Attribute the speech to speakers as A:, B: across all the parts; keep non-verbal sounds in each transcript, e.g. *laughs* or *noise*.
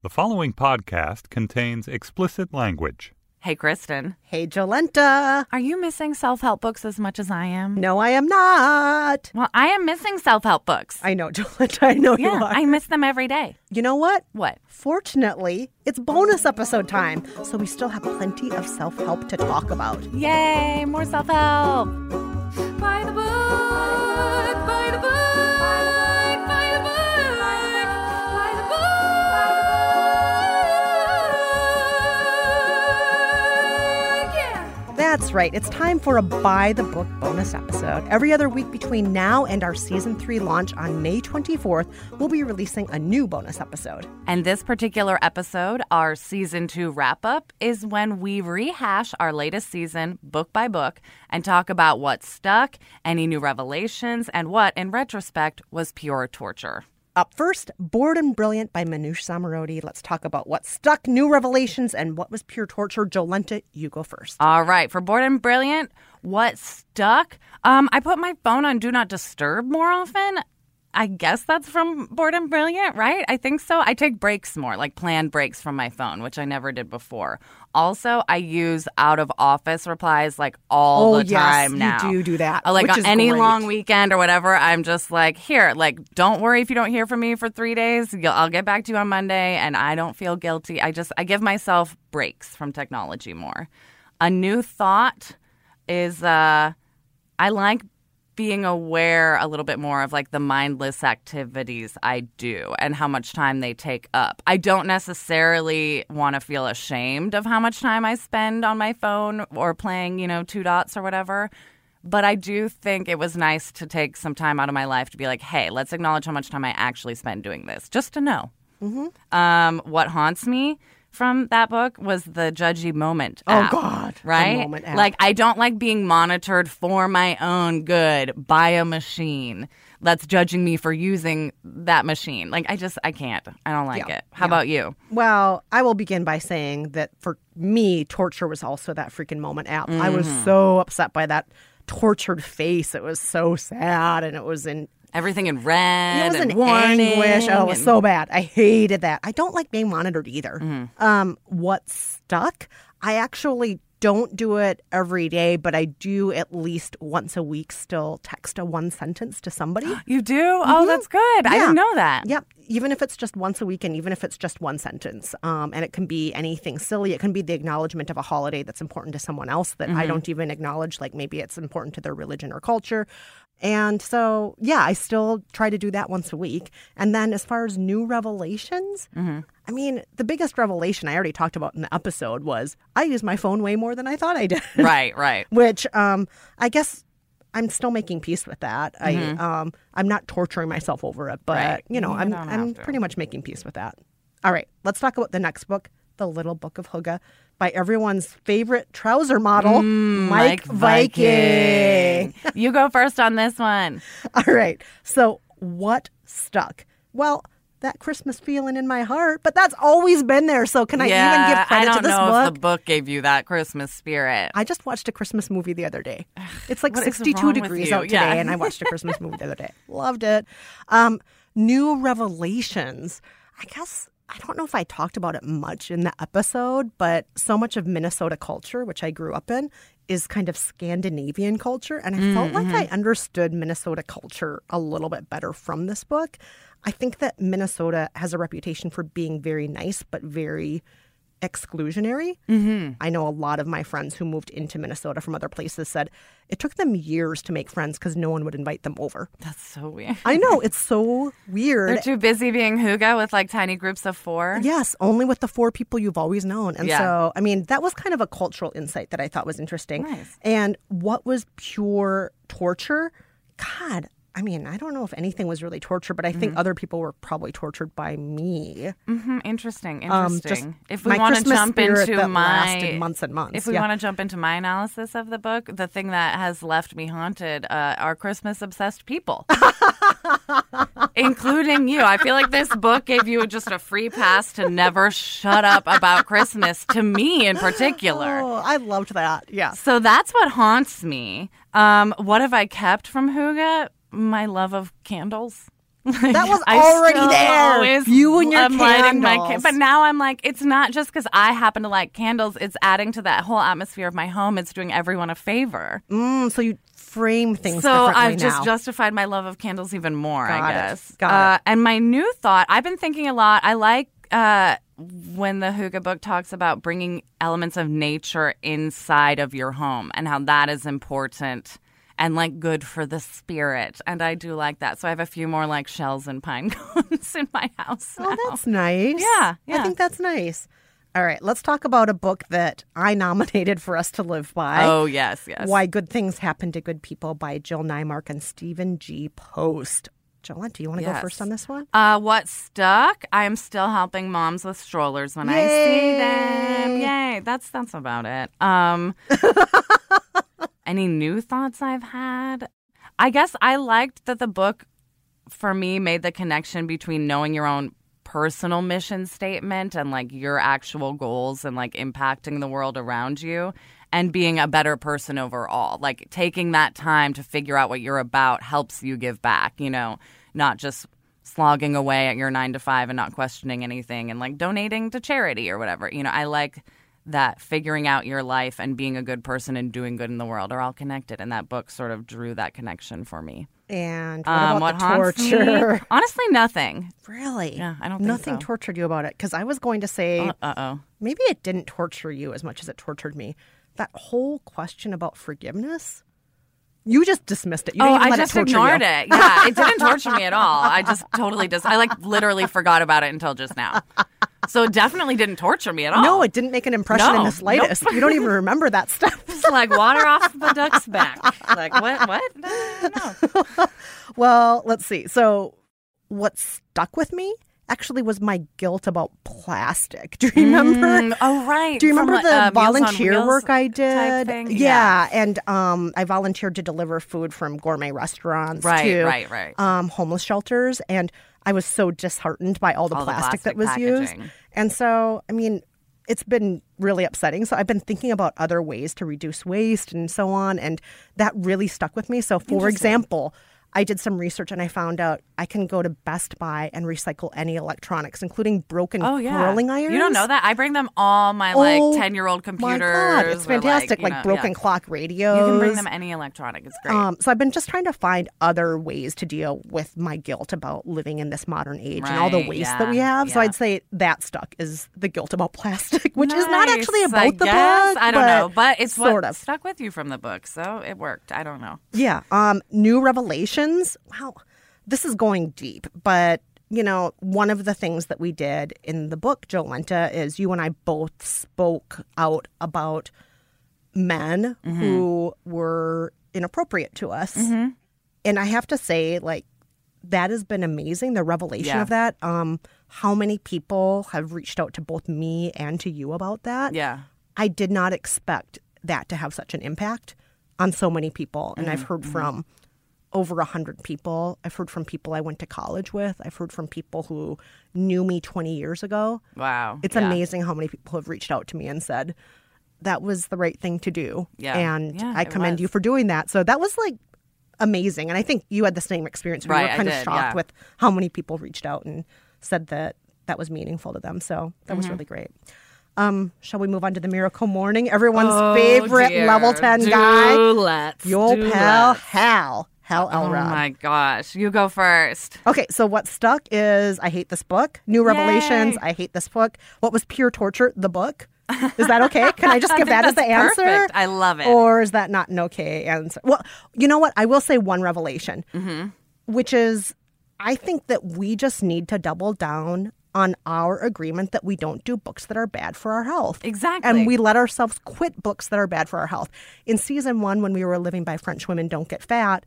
A: The following podcast contains explicit language.
B: Hey, Kristen.
C: Hey, Jolenta.
B: Are you missing self help books as much as I am?
C: No, I am not.
B: Well, I am missing self help books.
C: I know, *laughs* Jolenta. I know
B: yeah,
C: you are.
B: I miss them every day.
C: You know what?
B: What?
C: Fortunately, it's bonus episode time, so we still have plenty of self help to talk about.
B: Yay, more self help.
D: By the book,
C: That's right. It's time for a By the Book bonus episode. Every other week between now and our season three launch on May 24th, we'll be releasing a new bonus episode.
B: And this particular episode, our season two wrap up, is when we rehash our latest season book by book and talk about what stuck, any new revelations, and what, in retrospect, was pure torture.
C: Up first, Bored and Brilliant by Manoush Zomorodi. Let's talk about what stuck, new revelations, and what was pure torture. Jolenta, you go first.
B: All right, for Bored and Brilliant, what stuck? Um, I put my phone on Do Not Disturb more often. I guess that's from Bored and Brilliant, right? I think so. I take breaks more, like planned breaks from my phone, which I never did before. Also, I use out of office replies like all
C: Oh,
B: the
C: yes,
B: time
C: you do do that,
B: Like on any
C: great.
B: long weekend or whatever, I'm just like, here, like, don't worry if you don't hear from me for three days. I'll get back to you on Monday, and I don't feel guilty. I just I give myself breaks from technology more. A new thought is uh, I like being aware a little bit more of like the mindless activities I do and how much time they take up. I don't necessarily want to feel ashamed of how much time I spend on my phone or playing, you know, two dots or whatever. But I do think it was nice to take some time out of my life to be like, hey, let's acknowledge how much time I actually spend doing this, just to know. Um, what haunts me from that book was the judgy moment.
C: Oh,
B: app,
C: God,
B: right? Like I don't like being monitored for my own good by a machine that's judging me for using that machine. Like I just I can't. I don't like
C: Yeah,
B: it. How
C: yeah.
B: about you?
C: Well, I will begin by saying that for me, torture was also that freaking moment app. I was
B: Mm-hmm.
C: so upset by that tortured face. It was so sad and it was in
B: Everything in red.
C: it was
B: and
C: an anguish. Oh, it was so bad. I hated that. I don't like being monitored either.
B: Mm-hmm.
C: Um, what stuck? I actually don't do it every day, but I do at least once a week still text a one sentence to somebody. *gasps*
B: You do? Oh, that's good. I
C: Mm-hmm.
B: Didn't know that.
C: Yep. even if it's just once a week and even if it's just one sentence, um, and it can be anything silly, it can be the acknowledgement of a holiday that's important to someone else that I don't even acknowledge, like maybe it's important to their religion or culture. And so, yeah, I still try to do that once a week. And then as far as new revelations, I mean, the biggest revelation I already talked about in the episode was I use my phone way more than I thought I did. *laughs*
B: Right, right.
C: Which um, I guess I'm still making peace with that. I um, I'm not torturing myself over it, but
B: Mm-hmm. Right.
C: you know,
B: You
C: I'm I'm
B: to.
C: pretty much making peace with that. All right, let's talk about the next book, The Little Book of Hygge, by everyone's favorite trouser model, Meik, Wiking. *laughs*
B: you go first on this one. *laughs*
C: All right, so what stuck? Well. That Christmas feeling in my heart, but that's always been there. So can I
B: yeah,
C: even give credit
B: I don't
C: to this
B: know
C: book?
B: if the book gave you that Christmas spirit.
C: I just watched a Christmas movie the other day. It's like 62 degrees out today,
B: Yeah.
C: and I watched a *laughs* Christmas movie the other day. Loved it. Um, new revelations. I guess I don't know if I talked about it much in the episode, but so much of Minnesota culture, which I grew up in, is kind of Scandinavian culture. And I mm, felt like I mm-hmm. understood Minnesota culture a little bit better from this book. I think that Minnesota has a reputation for being very nice, but very exclusionary. Mm-hmm. I know a lot of my friends who moved into Minnesota from other places said it took them years to make friends because no one would invite them over.
B: That's so weird.
C: I know, it's so weird.
B: They're too busy being Hygge with like tiny groups of four.
C: Yes, only with the four people you've always known. And
B: Yeah.
C: so, I mean, that was kind of a cultural insight that I thought was interesting.
B: Nice.
C: And what was pure torture? God, I mean, I don't know if anything was really torture, but I think
B: Mm-hmm.
C: other people were probably tortured by me.
B: hmm Interesting.
C: Um,
B: Interesting.
C: just
B: if we want to jump into my
C: months and months.
B: If we
C: Yeah.
B: want to jump into my analysis of the book, the thing that has left me haunted uh, are Christmas obsessed people, *laughs* including you. I feel like this book gave you just a free pass to never shut up about Christmas, to me in particular.
C: Oh, I loved that. Yeah.
B: So that's what haunts me. Um, what have I kept from Hygge? My love of candles. *laughs*
C: That was already there. You and your
B: am lighting my
C: candles.
B: but now I'm like, it's not just because I happen to like candles. It's adding to that whole atmosphere of my home. It's doing everyone a favor.
C: Mm, so you frame things
B: So I've just justified my love of candles even more.
C: Got
B: I
C: it.
B: guess.
C: Got
B: uh,
C: it.
B: And my new thought. I've been thinking a lot. I like. Uh, when the Hygge book talks about bringing elements of nature inside of your home and how that is important and like good for the spirit. And I do like that. So I have a few more like shells and pine *laughs* cones in my house.
C: Oh,
B: now.
C: that's nice.
B: Yeah,
C: I think that's nice. All right, let's talk about a book that I nominated for us to live by.
B: Oh, yes, yes.
C: Why Good Things Happen to Good People by Jill Neimark and Stephen G. Post. Jolene, do you want to go first on this one?
B: Uh, what stuck? I am still helping moms with strollers when I see them.
C: Yay.
B: Yay! That's that's about it. Um, *laughs* any new thoughts I've had? I guess I liked that the book, for me, made the connection between knowing your own personal mission statement and like your actual goals and like impacting the world around you and being a better person overall. Like taking that time to figure out what you're about helps you give back, you know, not just slogging away at your nine to five and not questioning anything and like donating to charity or whatever. You know, I like that figuring out your life and being a good person and doing good in the world are all connected. And that book sort of drew that connection for me.
C: And what
B: Um,
C: about
B: what
C: the
B: haunts me?
C: torture? *laughs*
B: Honestly, nothing.
C: Really?
B: Yeah, I don't think
C: Nothing
B: so.
C: tortured you about it because I was going to say
B: Uh oh.
C: maybe it didn't torture you as much as it tortured me. That whole question about forgiveness. You just dismissed it. You
B: Oh, I
C: let
B: just
C: it
B: ignored
C: you.
B: it. Yeah, it didn't torture me at all. I just totally just I like literally forgot about it until just now. So it definitely didn't torture me at all.
C: No, it didn't make an impression in the slightest. You don't even remember that stuff. *laughs*
B: It's like water off the *laughs* duck's back. Like what? What? No, no, no.
C: Well, let's see. So, what stuck with me actually was my guilt about plastic. Do you remember?
B: Mm, oh right.
C: Do you remember
B: From,
C: the
B: uh,
C: volunteer work I did?
B: thing?
C: Yeah. and um, I volunteered to deliver food from gourmet restaurants
B: Right,
C: to
B: right, right.
C: Um, homeless shelters, and I was so disheartened by all the
B: All the
C: plastic, that was
B: plastic
C: used. And so, I mean, it's been really upsetting. So I've been thinking about other ways to reduce waste and so on, and that really stuck with me. So, for example. I did some research and I found out I can go to Best Buy and recycle any electronics, including broken
B: Oh yeah,
C: curling irons.
B: You don't know that? I bring them all my
C: Oh,
B: like ten year old computers. My.
C: God, it's fantastic.
B: you
C: Like,
B: know,
C: broken
B: yeah.
C: clock radios.
B: You can bring them any electronic. It's great.
C: Um, so I've been just trying to find other ways to deal with my guilt about living in this modern age and all the waste
B: yeah,
C: that we have. So. I'd say that stuck is the guilt about plastic, *laughs* which is not actually about
B: I
C: the
B: guess.
C: book.
B: I don't know, but it's
C: sort of.
B: stuck with you from the book, so it worked. I don't know.
C: Yeah. Um, new revelations. Wow. This is going deep, but you know, one of the things that we did in the book, Jolenta, is you and I both spoke out about men
B: Mm-hmm.
C: who were inappropriate to us. And I have to say, like, that has been amazing, the revelation
B: Yeah.
C: of that. Um, how many people have reached out to both me and to you about that?
B: Yeah.
C: I did not expect that to have such an impact on so many people. And I've heard from over a hundred people. I've heard from people I went to college with. I've heard from people who knew me 20 years ago.
B: Wow.
C: It's
B: Yeah.
C: amazing how many people have reached out to me and said, that was the right thing to do.
B: Yeah.
C: And
B: Yeah,
C: I commend
B: was.
C: you for doing that. So that was like amazing. And I think you had the same experience. We
B: Right,
C: were kind of shocked
B: yeah.
C: with how many people reached out and said that that was meaningful to them. So that
B: Mm-hmm.
C: was really great. Um, shall we move on to the miracle morning? Everyone's
B: Oh,
C: favorite
B: dear.
C: level 10
B: Do
C: guy.
B: Let's.
C: Your pal,
B: let's.
C: Hal. Hal
B: Oh
C: Elrod.
B: my gosh. You go first.
C: Okay, so what stuck is I hate this book. New Revelations,
B: Yay.
C: I hate this book. What was pure torture? The book. Is that okay? Can I just *laughs* give that as the
B: that's
C: answer?
B: perfect. I love it.
C: Or is that not an okay answer? Well, you know what? I will say one revelation,
B: Mm-hmm.
C: which is I think that we just need to double down on our agreement that we don't do books that are bad for our health.
B: Exactly.
C: And we let ourselves quit books that are bad for our health. In season one, when we were living by French Women Don't Get Fat,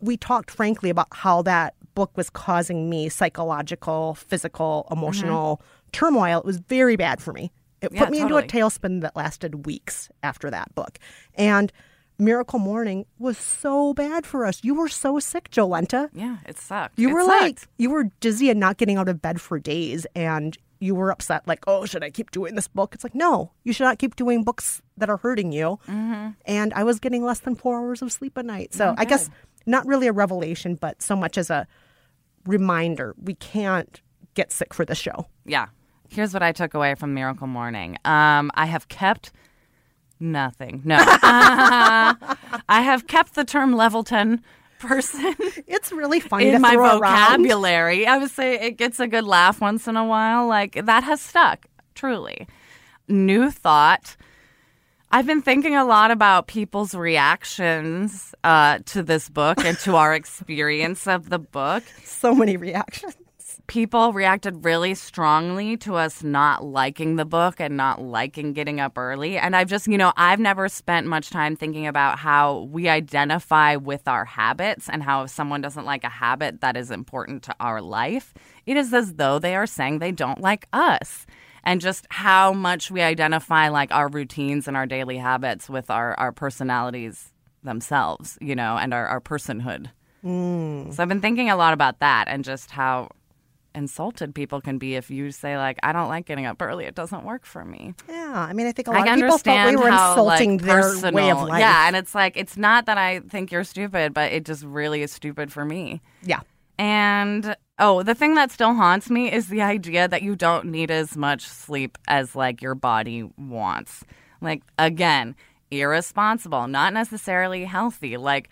C: we talked frankly about how that book was causing me psychological, physical, emotional turmoil. It was very bad for me. It
B: Yeah,
C: put me into a tailspin that lasted weeks after that book. And Miracle Morning was so bad for us. You were so sick, Jolenta.
B: Yeah, it sucked.
C: You
B: It
C: were
B: sucked.
C: like, you were dizzy and not getting out of bed for days. And you were upset, like, oh, should I keep doing this book? It's like, no, you should not keep doing books that are hurting you.
B: Mm-hmm.
C: And I was getting less than four hours of sleep a night. So I guess not really a revelation, but so much as a reminder we can't get sick for the show.
B: Yeah. Here's what I took away from Miracle Morning. Um, I have kept nothing. No. *laughs* I have kept the term level 10 person *laughs*
C: It's really funny to
B: in my
C: throw around.
B: vocabulary. I would say it gets a good laugh once in a while. Like that has stuck, truly. New thought. I've been thinking a lot about people's reactions uh, to this book and to our *laughs* experience of the book.
C: So many reactions.
B: people reacted really strongly to us not liking the book and not liking getting up early. And I've just, you know, I've never spent much time thinking about how we identify with our habits and how if someone doesn't like a habit that is important to our life, it is as though they are saying they don't like us. And just how much we identify like our routines and our daily habits with our, our personalities themselves, you know, and our, our personhood. Mm. So I've been thinking a lot about that and just how insulted people can be if you say like I don't like getting up early. It doesn't work for me.
C: Yeah, I mean, I think a lot of people thought we were
B: how
C: insulting
B: like,
C: their
B: personal,
C: way of life.
B: Yeah, and it's like it's not that I think you're stupid, but it just really is stupid for me.
C: yeah.
B: And oh, the thing that still haunts me is the idea that you don't need as much sleep as like your body wants. Like again, irresponsible, not necessarily healthy. Like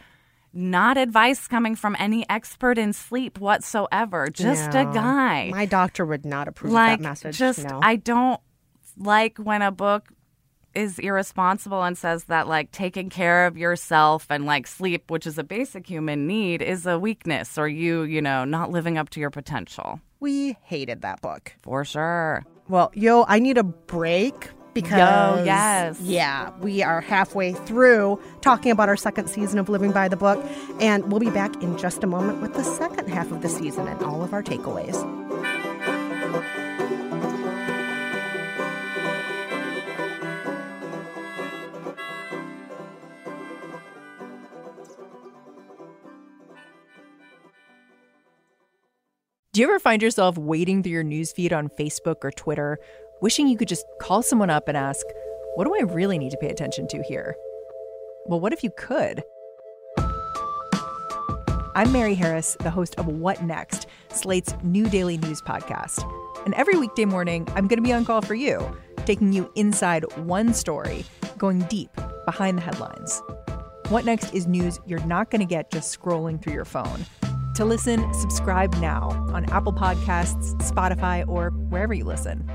B: not advice coming from any expert in sleep whatsoever. Just a guy
C: My doctor would not approve
B: like
C: of that message.
B: just
C: no.
B: I don't like when a book is irresponsible and says that like taking care of yourself and like sleep, which is a basic human need, is a weakness or you, you know, not living up to your potential.
C: we hated that book.
B: For sure.
C: Well, yo, I need a break because Yo,
B: yes.
C: yeah, we are halfway through talking about our second season of Living by the Book, and we'll be back in just a moment with the second half of the season and all of our takeaways.
E: Do you ever find yourself wading through your newsfeed on Facebook or Twitter, wishing you could just call someone up and ask, What do I really need to pay attention to here? Well, what if you could? I'm Mary Harris, the host of What Next, Slate's new daily news podcast. And every weekday morning, I'm going to be on call for you, taking you inside one story, going deep behind the headlines. What Next is news you're not going to get just scrolling through your phone. To listen, subscribe now on Apple Podcasts, Spotify, or wherever you listen.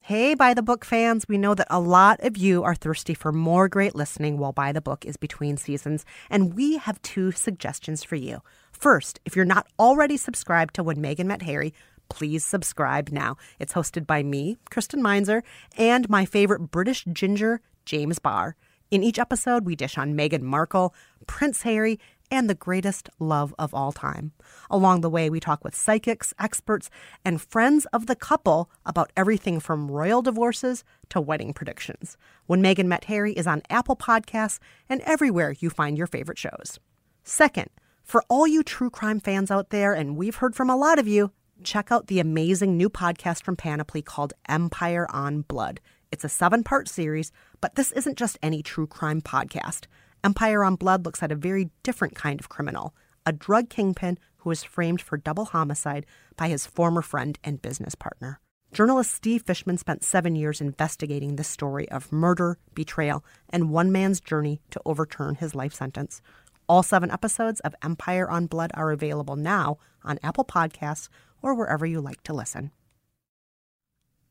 C: Hey, By the Book fans, we know that a lot of you are thirsty for more great listening while By the Book is between seasons, and we have two suggestions for you. First, if you're not already subscribed to When Meghan Met Harry, please subscribe now. It's hosted by me, Kristen Meinzer, and my favorite British ginger, James Barr. In each episode, we dish on Meghan Markle, Prince Harry, and the greatest love of all time. Along the way, we talk with psychics, experts, and friends of the couple about everything from royal divorces to wedding predictions. When Meghan Met Harry is on Apple Podcasts and everywhere you find your favorite shows. Second, for all you true crime fans out there, and we've heard from a lot of you, check out the amazing new podcast from Panoply called Empire on Blood. It's a seven part series, but this isn't just any true crime podcast. Empire on Blood looks at a very different kind of criminal a drug kingpin who was framed for double homicide by his former friend and business partner. Journalist Steve Fishman spent seven years investigating the story of murder, betrayal, and one man's journey to overturn his life sentence. All seven episodes of Empire on Blood are available now on Apple Podcasts or wherever you like to listen.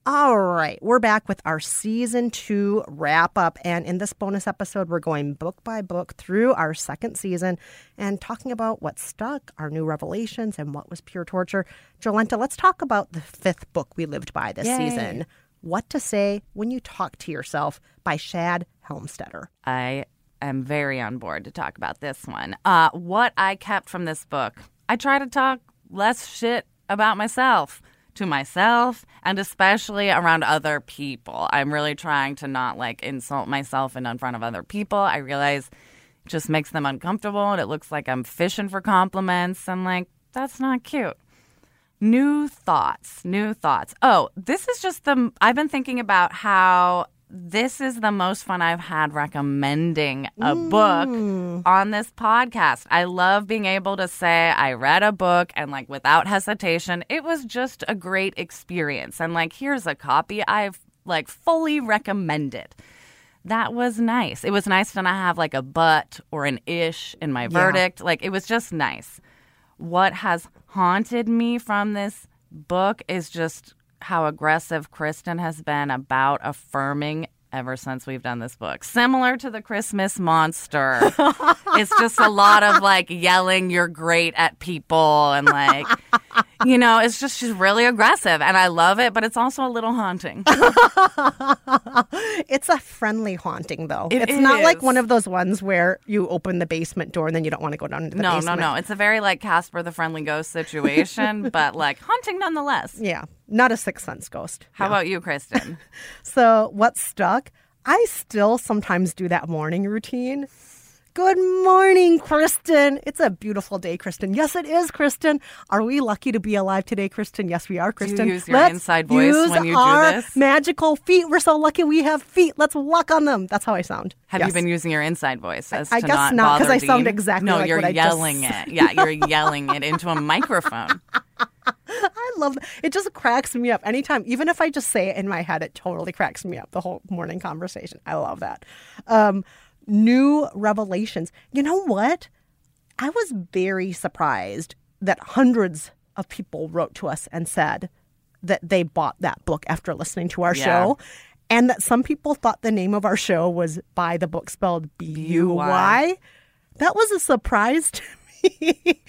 C: All right, we're back with our season two wrap up. And in this bonus episode, we're going book by book through our second season and talking about what stuck, our new revelations, and what was pure torture. Jolenta, let's talk about the fifth book we lived by this
B: Yay.
C: season What to Say When You Talk to Yourself by Shad Helmstetter.
B: I am very on board to talk about this one. Uh, what I kept from this book, I try to talk less shit about myself to myself and especially around other people. I'm really trying to not like insult myself and in front of other people. I realize it just makes them uncomfortable and it looks like I'm fishing for compliments and like that's not cute. New thoughts, new thoughts. Oh, this is just the I've been thinking about how this is the most fun I've had recommending a book mm. on this podcast. I love being able to say I read a book and like without hesitation, it was just a great experience. And like here's a copy I've like fully recommended. That was nice. It was nice to not have like a but or an ish in my verdict. Like it was just nice. What has haunted me from this book is just how aggressive Kristen has been about affirming ever since we've done this book. Similar to the Christmas monster. it's just a lot of like yelling you're great at people and like you know, it's just she's really aggressive and I love it, but it's also a little haunting. *laughs*
C: It's a friendly haunting, though.
B: It
C: it's not like one of those ones where you open the basement door and then you don't want to go down into the
B: no,
C: basement.
B: no, no. No. It's a very like Casper the Friendly Ghost situation, *laughs* but like haunting nonetheless.
C: Yeah, not a Sixth Sense ghost.
B: How about you, Kristen? *laughs*
C: So, what stuck? I still sometimes do that morning routine. Good morning, Kristen. It's a beautiful day, Kristen. Yes, it is, Kristen. Are we lucky to be alive today, Kristen? Yes, we are, Kristen.
B: You use your inside voice
C: use
B: when you do
C: our
B: this?
C: Magical feet. We're so lucky we have feet. Let's walk on them. That's how I sound.
B: Have
C: Yes.
B: you been using your inside voice as
C: I
B: to
C: guess
B: not because
C: I sound exactly
B: no,
C: like
B: you're
C: I
B: yelling it. *laughs* Yeah, you're yelling it into a microphone. *laughs*
C: I love that. It just cracks me up anytime. Even if I just say it in my head, it totally cracks me up. The whole morning conversation. I love that. Um, new revelations. You know what? I was very surprised that hundreds of people wrote to us and said that they bought that book after listening to our
B: Yeah.
C: show. And that some people thought the name of our show was By the Book spelled B U Y. That was a surprise *laughs* to me.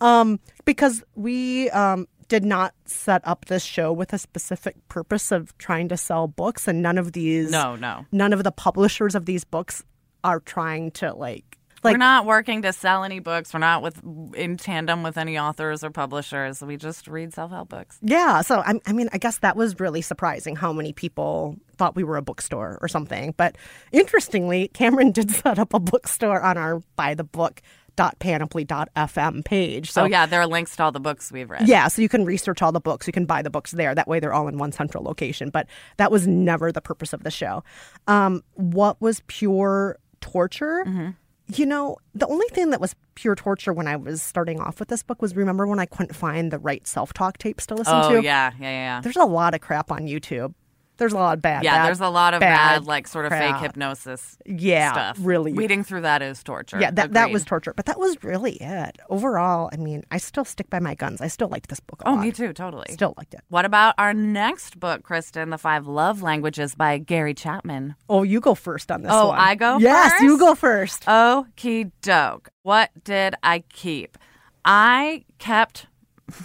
C: um, because we um, did not set up this show with a specific purpose of trying to sell books, and none of these,
B: No, no.
C: none of the publishers of these books are trying to like, like
B: We're not working to sell any books. We're not with in tandem with any authors or publishers. We just read self-help books.
C: Yeah, so I, I mean, I guess that was really surprising how many people thought we were a bookstore or something. But interestingly, Cameron did *laughs* set up a bookstore on our buy the book book.panoply.fm page. So
B: oh yeah, there are links to all the books we've read.
C: yeah, so you can research all the books. You can buy the books there. That way, they're all in one central location. But that was never the purpose of the show. Um, what was pure torture?
B: Mm-hmm.
C: You know, the only thing that was pure torture when I was starting off with this book was remember when I couldn't find the right self talk tapes to listen
B: Oh
C: to?
B: yeah, yeah, yeah.
C: There's a lot of crap on YouTube. There's a lot of bad.
B: yeah,
C: bad-
B: there's a lot of bad, like sort of
C: crap.
B: fake hypnosis
C: Yeah,
B: stuff.
C: really.
B: Reading through that is torture.
C: Yeah, that, that was torture. But that was really it. Overall, I mean, I still stick by my guns. I still liked this book a
B: Oh,
C: lot.
B: me too, totally.
C: Still liked it.
B: What about our next book, Kristen, The Five Love Languages by Gary Chapman?
C: Oh, you go first on this
B: Oh,
C: one.
B: I go
C: Yes, you go first.
B: Okie doke. What did I keep? I kept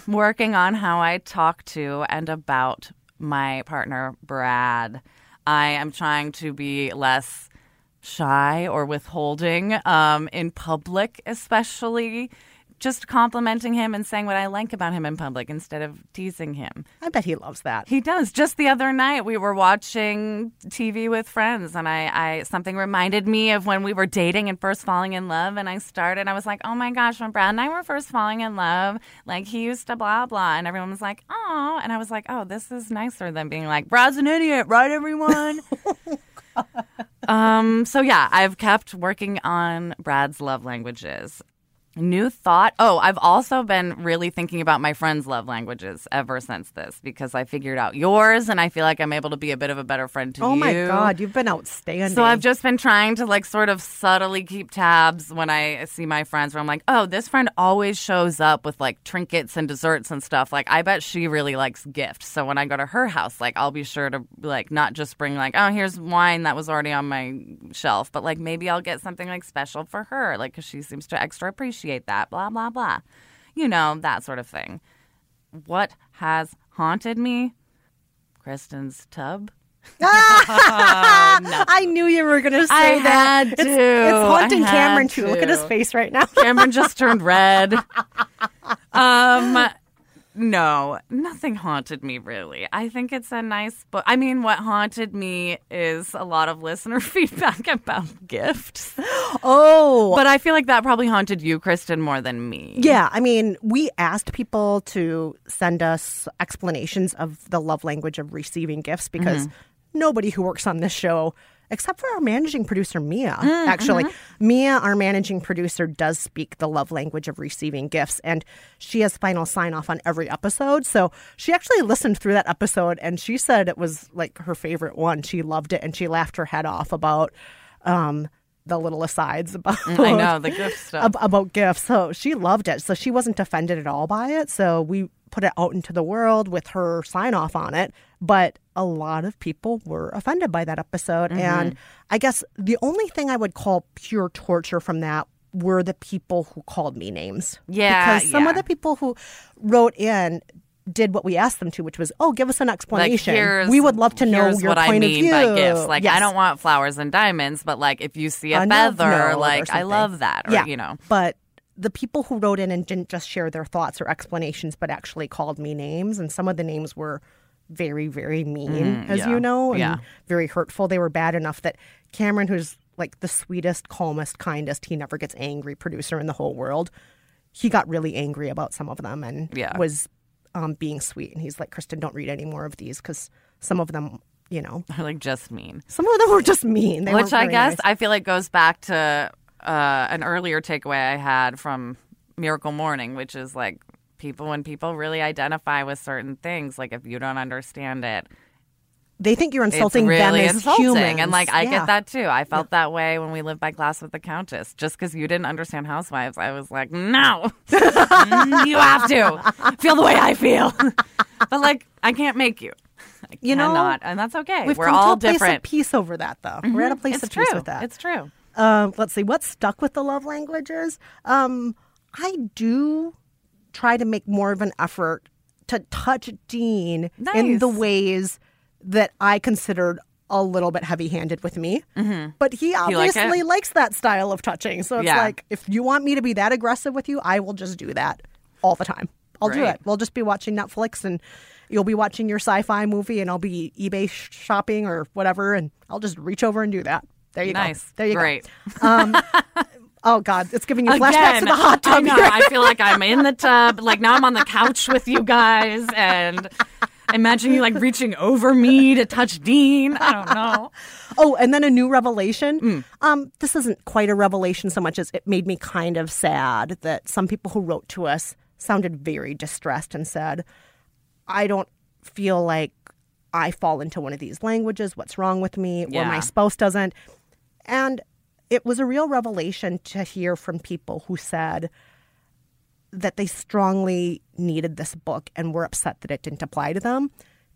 B: working on how I talk to and about my partner, Brad. I am trying to be less shy or withholding um, in public, especially just complimenting him and saying what I like about him in public instead of teasing him.
C: I bet he loves that.
B: He does. Just the other night, we were watching TV with friends, and I, I something reminded me of when we were dating and first falling in love. And I started. I was like, "Oh my gosh, when Brad and I were first falling in love, like he used to blah blah," and everyone was like, "Oh," and I was like, "Oh, this is nicer than being like Brad's an idiot, right, everyone?" *laughs* um. So yeah, I've kept working on Brad's love languages. New thought. Oh, I've also been really thinking about my friends' love languages ever since this because I figured out yours and I feel like I'm able to be a bit of a better friend to
C: Oh
B: you.
C: Oh my god, you've been outstanding.
B: So I've just been trying to like sort of subtly keep tabs when I see my friends where I'm like, oh, this friend always shows up with like trinkets and desserts and stuff. Like I bet she really likes gifts. So when I go to her house, like I'll be sure to like not just bring like, oh, here's wine that was already on my shelf, but like maybe I'll get something like special for her, like because she seems to extra appreciate that. Blah blah blah. You know that sort of thing. What has haunted me? Kristen's tub. *laughs* *laughs*
C: I knew you were going to say
B: I
C: that.
B: had
C: It's,
B: to.
C: it's haunting
B: I had
C: Cameron too. Look at his face right now.
B: Cameron just turned red. *laughs* Um, no, nothing haunted me really. I think it's a nice book. I mean, what haunted me is a lot of listener *laughs* feedback about gifts.
C: oh,
B: But I feel like that probably haunted you, Kristen, more than me.
C: Yeah, I mean, we asked people to send us explanations of the love language of receiving gifts because mm-hmm. nobody who works on this show, except for our managing producer, Mia, mm, actually, uh-huh. Mia, our managing producer, does speak the love language of receiving gifts, and she has final sign off on every episode. So she actually listened through that episode and she said it was like her favorite one. She loved it and she laughed her head off about. Um, the little asides about mm,
B: I know the *laughs* gift stuff.
C: ab- about gifts. So she loved it. So she wasn't offended at all by it. So we put it out into the world with her sign off on it. But a lot of people were offended by that episode.
B: Mm-hmm.
C: And I guess the only thing I would call pure torture from that were the people who called me names.
B: Yeah,
C: Because some
B: yeah.
C: of the people who wrote in did what we asked them to, which was, oh, give us an explanation.
B: here's
C: we would love to know your
B: what
C: point
B: I mean
C: of view.
B: by gifts. Like I don't want flowers and diamonds, but like if you see a
C: A
B: feather, like I love that. Or
C: yeah,
B: you know.
C: But the people who wrote in and didn't just share their thoughts or explanations, but actually called me names, and some of the names were very, very mean, as
B: yeah,
C: you know, and
B: yeah.
C: very hurtful. They were bad enough that Cameron, who's like the sweetest, calmest, kindest, he never gets angry producer in the whole world, he got really angry about some of them and
B: Yeah.
C: was um, being sweet. And he's like, Kristen, don't read any more of these because some of them, you know,
B: Or *laughs* like just mean.
C: some of them were just mean. They
B: Which I guess
C: nice.
B: I feel like goes back to uh, an earlier takeaway I had from Miracle Morning, which is like people when people really identify with certain things, like if you don't understand it,
C: they think you're insulting
B: it's
C: them as
B: insulting.
C: humans.
B: And like I
C: Yeah.
B: get that too. I felt that way when we lived by Class with the Countess. Just because you didn't understand Housewives, I was like, no, *laughs* you have to feel the way I feel. *laughs* but like, I can't make you. I
C: You know,
B: cannot, and that's okay.
C: We've
B: We're
C: come
B: all
C: to a place
B: different.
C: of peace over that, though. We're at a place
B: it's
C: of
B: true.
C: peace with that.
B: It's true.
C: Um, let's see what stuck with the love languages. Um, I do try to make more of an effort to touch Dean in the ways that I considered a little bit heavy-handed with me. But he
B: like
C: obviously likes that style of touching. So it's
B: Yeah.
C: like, if you want me to be that aggressive with you, I will just do that all the time. I'll do it. We'll just be watching Netflix and you'll be watching your sci-fi movie and I'll be eBay sh- shopping or whatever and I'll just reach over and do that. There you
B: Nice.
C: go. There you
B: Great.
C: go. Um, *laughs* Oh God, it's giving you flashbacks to the hot
B: I
C: tub.
B: know.
C: here.
B: I feel like I'm in the *laughs* tub. Like now I'm on the couch with you guys, and I imagine you like reaching over me to touch Dean. I don't know. *laughs*
C: Oh, and then a new revelation.
B: Mm.
C: Um, this isn't quite a revelation so much as it made me kind of sad that some people who wrote to us sounded very distressed and said, I don't feel like I fall into one of these languages. What's wrong with me? Or my spouse doesn't. And it was a real revelation to hear from people who said that they strongly needed this book and were upset that it didn't apply to them.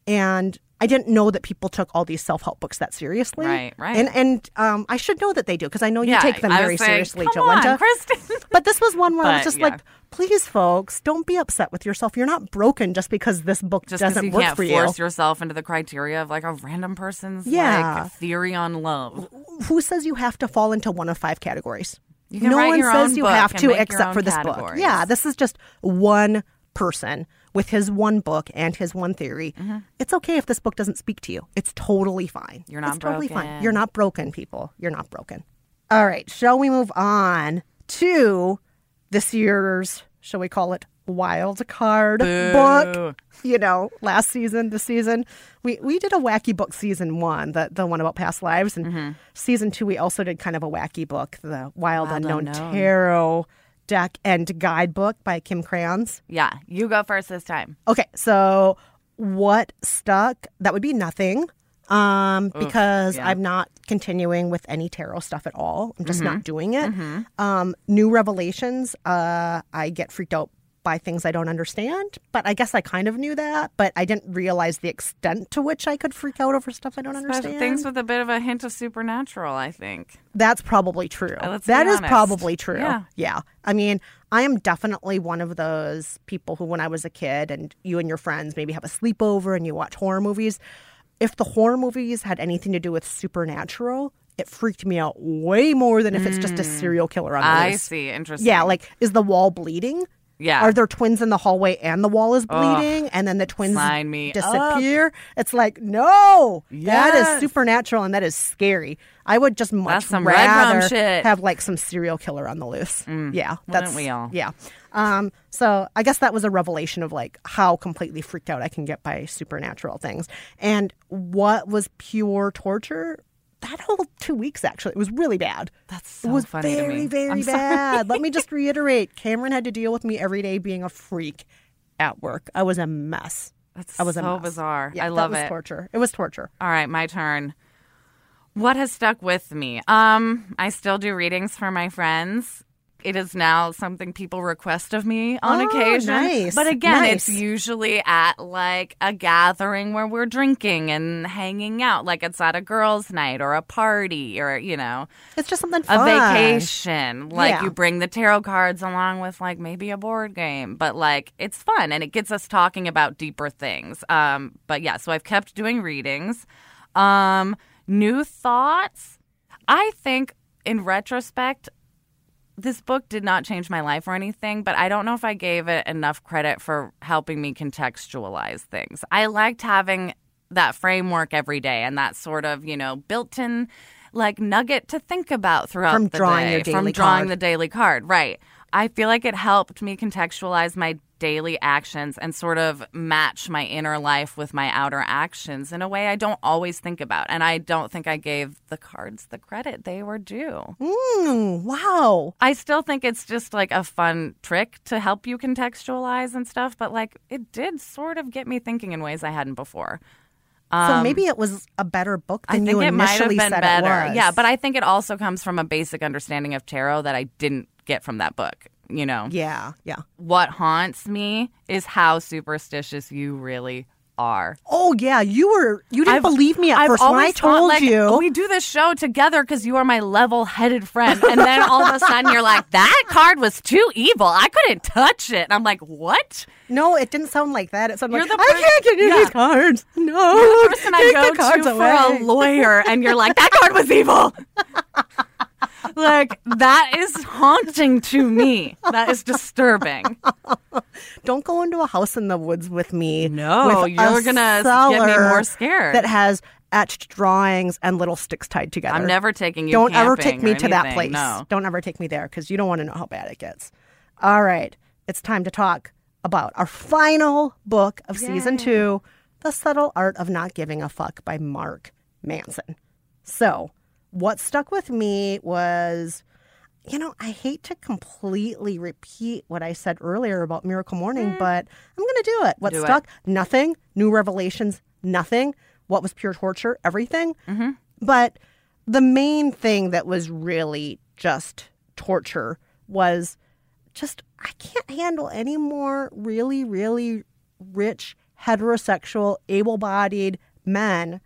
C: And I didn't know that people took all these self help books that seriously.
B: Right, right.
C: And and um, I should know that they do because I know you
B: Yeah,
C: take them very
B: saying,
C: seriously,
B: Come on,
C: Jolenta.
B: Kristen. *laughs*
C: But this was one where I was just
B: yeah.
C: like, please, folks, don't be upset with yourself. You're not broken just because this book
B: Just
C: doesn't
B: you
C: work
B: can't
C: for you.
B: force yourself into the criteria of like a random person's
C: Yeah.
B: like theory on love.
C: Who says you have to fall into one of five categories?
B: You can
C: no
B: write
C: one
B: your
C: says
B: own
C: you have to except for this book. Yeah, this is just one person with his one book and his one theory. It's okay if this book doesn't speak to you. It's totally fine.
B: Mm-hmm. You're not
C: it's totally fine.
B: broken.
C: You're not broken, people. You're not broken. All right, shall we move on to this year's, shall we call it wild card book? You know, last season, this season, we we did a wacky book season one, the the one about past lives, and
B: Mm-hmm.
C: season two we also did kind of a wacky book, the Wild,
B: Wild
C: Unknown,
B: Unknown.
C: Tarot deck and guidebook by Kim Krans.
B: Yeah, you go first this time.
C: Okay, so what stuck? That would be nothing. Um, because
B: yeah.
C: I'm not continuing with any tarot stuff at all. I'm just
B: Mm-hmm.
C: not doing it. Um, new revelations, uh, I get freaked out by things I don't understand, but I guess I kind of knew that, but I didn't realize the extent to which I could freak out over stuff I don't understand.
B: Things with a bit of a hint of supernatural, I think.
C: That's probably true.
B: Uh,
C: That is probably true.
B: Yeah.
C: Yeah. I mean, I am definitely one of those people who, when I was a kid and you and your friends maybe have a sleepover and you watch horror movies, if the horror movies had anything to do with supernatural, it freaked me out way more than if it's just a serial killer on the
B: Mm. I
C: loose.
B: see. Interesting.
C: Yeah, like is the wall bleeding?
B: Yeah.
C: Are there twins in the hallway and the wall is bleeding and then the twins disappear? It's like, no, that
B: Yes.
C: is supernatural and that is scary. I would just much
B: That's some red
C: rather.
B: Mm.
C: have like some serial killer on the loose. yeah, that's
B: we all?
C: Yeah. Um, so I guess that was a revelation of like how completely freaked out I can get by supernatural things. And what was pure torture? That whole two weeks actually, it was really bad.
B: That's so
C: it was
B: funny to
C: very,
B: me.
C: very
B: I'm sorry.
C: bad. Let me just *laughs* reiterate: Cameron had to deal with me every day being a freak at work. I was a mess.
B: That's
C: I was
B: so bizarre.
C: Yeah,
B: I love it.
C: Torture. It was torture.
B: All right, my turn. What has stuck with me? Um, I still do readings for my friends. It is now something people request of me on
C: Oh,
B: occasion.
C: nice,
B: But again, it's usually at like a gathering where we're drinking and hanging out, like it's at a girls' night or a party or, you know,
C: It's just something fun.
B: a vacation. Like
C: Yeah.
B: you bring the tarot cards along with like maybe a board game, but like it's fun and it gets us talking about deeper things. Um, but yeah, so I've kept doing readings. Um, new thoughts. I think in retrospect, this book did not change my life or anything, but I don't know if I gave it enough credit for helping me contextualize things. I liked having that framework every day and that sort of, you know, built in like nugget to think about throughout
C: From
B: the
C: drawing
B: day,
C: your
B: from drawing
C: card.
B: the daily card. Right. I feel like it helped me contextualize my daily actions and sort of match my inner life with my outer actions in a way I don't always think about. And I don't think I gave the cards the credit they were due.
C: Mm, wow.
B: I still think it's just like a fun trick to help you contextualize and stuff, but like it did sort of get me thinking in ways I hadn't before.
C: so maybe it was a better book
B: Um, I
C: than
B: think
C: you
B: it might have
C: initially
B: been
C: said
B: better.
C: it was.
B: Yeah, but I think it also comes from a basic understanding of tarot that I didn't get from that book. You know,
C: yeah, yeah.
B: what haunts me is how superstitious you really are.
C: Oh yeah, you were. You didn't
B: I've-
C: believe me at
B: I've
C: first when I
B: always thought,
C: told
B: like,
C: you.
B: we do this show together because you are my level-headed friend, and then all of a sudden you're like, "That card was too evil. I couldn't touch it." And I'm like, "What?"
C: no, it didn't sound like that. It sounded
B: You're
C: like
B: the
C: I can't give you
B: Yeah.
C: these cards. No,
B: You're the person I go
C: the cards
B: to
C: away.
B: for a lawyer, and you're like, "That card was evil." *laughs* like that is haunting to me. That is disturbing.
C: Don't go into a house in the woods with me.
B: No,
C: with
B: you're gonna get me more scared.
C: That has etched drawings and little sticks tied together.
B: I'm never taking you.
C: Don't ever take me to that place.
B: No.
C: Don't ever take me there because you don't want to know how bad it gets. All right. It's time to talk about our final book of season two The Subtle Art of Not Giving a Fuck by Mark Manson. So, what stuck with me was, you know, I hate to completely repeat what I said earlier about Miracle Morning, but I'm going to do it. What
B: Mm. Do it.
C: stuck? Nothing. New revelations? Nothing. What was pure torture? Everything.
B: Mm-hmm.
C: But the main thing that was really just torture was just I can't handle any more really, really rich, heterosexual, able bodied men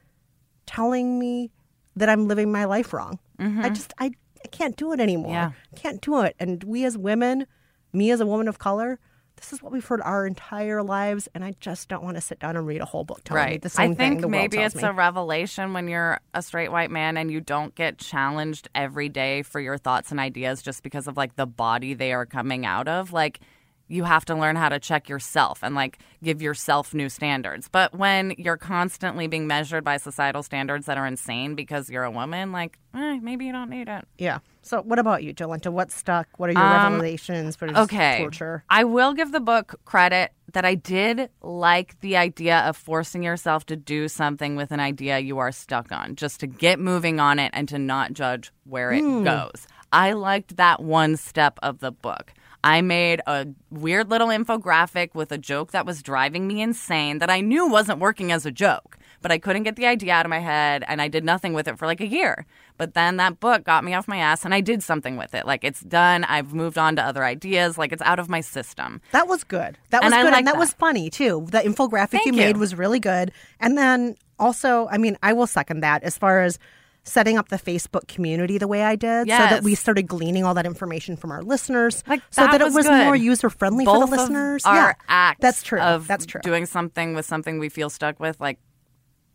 C: telling me that I'm living my life wrong. I mm-hmm. just I, I can't do it anymore.
B: Yeah.
C: Can't do it. And we as women, me as a woman of color, this is what we've heard our entire lives, and I just don't want to sit down and read a whole book telling me
B: Right.
C: the same
B: I
C: thing.
B: think
C: world
B: maybe it's
C: me.
B: a revelation when you're a straight white man and you don't get challenged every day for your thoughts and ideas just because of like the body they are coming out of. Like you have to learn how to check yourself and like give yourself new standards. But when you're constantly being measured by societal standards that are insane because you're a woman, like eh, maybe you don't need it.
C: Yeah. So, what about you, Jolenta? What stuck? What are your
B: Um,
C: revelations? What is
B: Okay.
C: torture?
B: I will give the book credit that I did like the idea of forcing yourself to do something with an idea you are stuck on, just to get moving on it and to not judge where it goes. I liked that one step of the book. I made a weird little infographic with a joke that was driving me insane that I knew wasn't working as a joke, but I couldn't get the idea out of my head and I did nothing with it for like a year. But then that book got me off my ass and I did something with it. Like it's done. I've moved on to other ideas. Like it's out of my system.
C: That was good. That was
B: And
C: good, and that,
B: that.
C: was funny too. The infographic you
B: you.
C: made was really good. And then also, I mean, I will second that as far as setting up the Facebook community the way I did, so that we started gleaning all that information from our listeners,
B: Like,
C: so
B: that
C: that it
B: was
C: was
B: good.
C: more user friendly for the listeners.
B: our
C: yeah,
B: acts
C: that's true.
B: of
C: that's true.
B: doing something with something we feel stuck with, like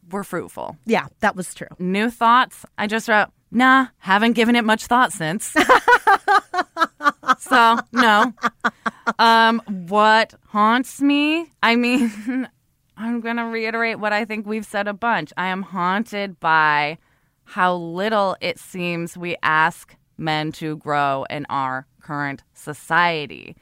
B: we're fruitful.
C: yeah, that was true.
B: New thoughts. I just wrote, nah, haven't given it much thought since. *laughs* so, no. Um, what haunts me? I mean, *laughs* I'm going to reiterate what I think we've said a bunch. I am haunted by how little it seems we ask men to grow in our current society.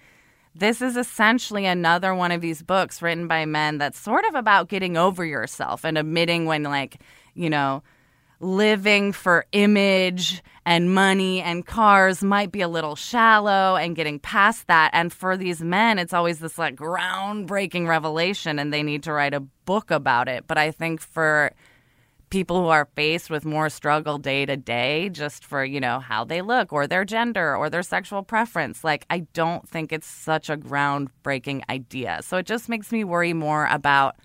B: This is essentially another one of these books written by men that's sort of about getting over yourself and admitting when, like, you know, living for image and money and cars might be a little shallow and getting past that. And for these men, it's always this like groundbreaking revelation and they need to write a book about it. But I think for people who are faced with more struggle day to day just for, you know, how they look or their gender or their sexual preference, like I don't think it's such a groundbreaking idea. So it just makes me worry more about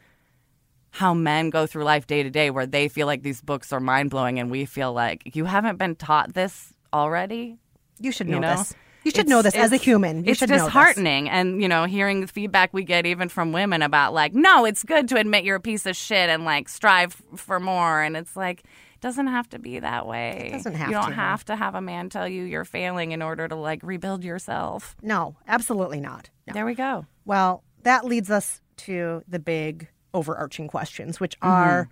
B: how men go through life day to day where they feel like these books are mind blowing and we feel like you haven't been taught this already.
C: You should know,
B: You know?
C: this. You should know this as a human. You
B: it's
C: should know this.
B: disheartening, and you know, hearing the feedback we get even from women about like, no, it's good to admit you're a piece of shit and like strive for more, and it's like. it Doesn't have to be that way.
C: It doesn't have
B: You don't
C: to.
B: have to have a man tell you you're failing in order to like rebuild yourself.
C: No, absolutely not. No.
B: There we go.
C: Well, that leads us to the big overarching questions, which
B: Mm-hmm.
C: are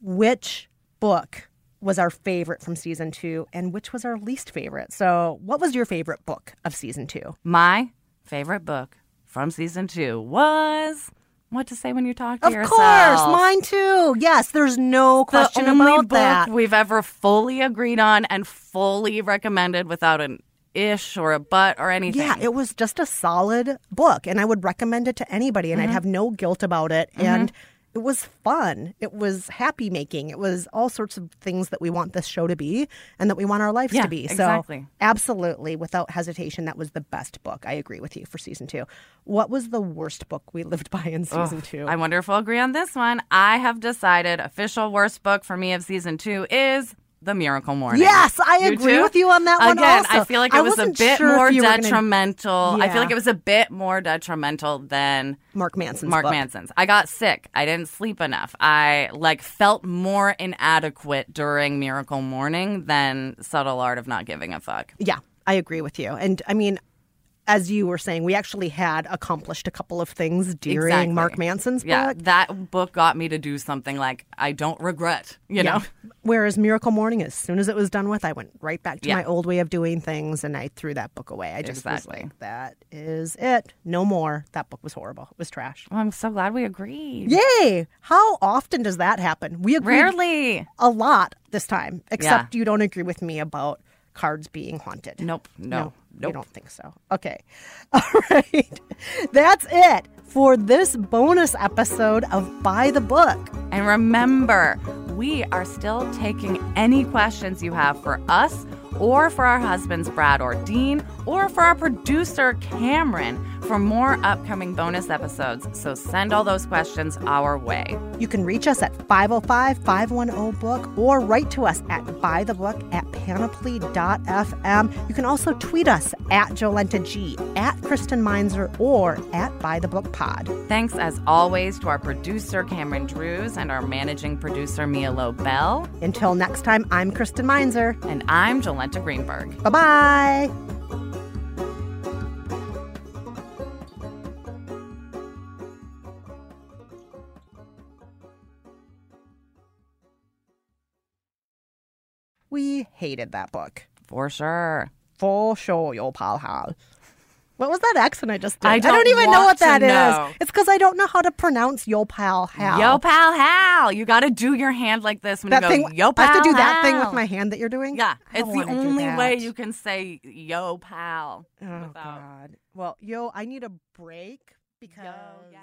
C: which book was our favorite from season two and which was our least favorite? So, what was your favorite book of season two?
B: My favorite book from season two was What to Say When You Talk to
C: Of
B: Yourself.
C: Of course, mine too. Yes, there's no question the
B: only
C: about
B: book
C: that.
B: we've ever fully agreed on and fully recommended without an ish or a but or anything.
C: Yeah, it was just a solid book, and I would recommend it to anybody,
B: Mm-hmm.
C: and I'd have no guilt about it. And it was fun. It was happy making. It was all sorts of things that we want this show to be, and that we want our lives
B: Yeah,
C: to be.
B: exactly.
C: So, absolutely, without hesitation, that was the best book. I agree with you for season two. What was the worst book we lived by in season two?
B: I wonder if we'll agree on this one. I have decided official worst book for me of season two is The Miracle Morning.
C: Yes, I
B: You
C: agree
B: too?
C: with you on that one
B: Again, I feel like
C: I
B: it was a bit
C: sure
B: more
C: were gonna-
B: detrimental. I feel like it was a bit more detrimental than
C: Mark Manson's
B: Mark
C: book.
B: Manson's. I got sick. I didn't sleep enough. I like felt more inadequate during Miracle Morning than Subtle Art of Not Giving a Fuck.
C: Yeah, I agree with you. And I mean, as you were saying, we actually had accomplished a couple of things during
B: Exactly.
C: Mark Manson's
B: Yeah,
C: book.
B: that book got me to do something like I don't regret. You know,
C: Whereas Miracle Morning, as soon as it was done with, I went right back to
B: Yeah.
C: my old way of doing things and I threw that book away. I just
B: Exactly.
C: was like, that is it. No more. That book was horrible. It was trash.
B: Well, I'm so glad we agreed.
C: Yay! How often does that happen? We agreed
B: Rarely.
C: a lot this time, except you don't agree with me about cards being haunted.
B: Nope. No.
C: No,
B: Nope.
C: I don't think so. Okay. *laughs* All right. That's it for this bonus episode of By the Book.
B: And remember, we are still taking any questions you have for us or for our husbands, Brad or Dean, or for our producer, Cameron, for more upcoming bonus episodes. So send all those questions our way.
C: You can reach us at 505 510 book or write to us at bythebook at panoply.fm. You can also tweet us at Jolenta G, at Kristen Meinzer, or at By the Book Pod.
B: Thanks as always to our producer, Cameron Drews, and our managing producer, Mia Lobel.
C: Until next time, I'm Kristen Meinzer.
B: And I'm Jolenta Greenberg.
C: Bye bye. We hated that book.
B: For sure.
C: For sure, yo pal hal. What was that accent I just did?
B: I don't
C: even know what that
B: to
C: is. It's because I don't know how to pronounce yo pal hal.
B: Yo, pal, Hal. You got to do your hand like this when
C: that
B: you go,
C: thing.
B: yo,
C: I have to do that thing with my hand that you're doing.
B: Yeah,
C: I
B: it's the only way you can say yo, pal.
C: Oh
B: without-
C: God. Well, yo, I need a break because.
B: yes.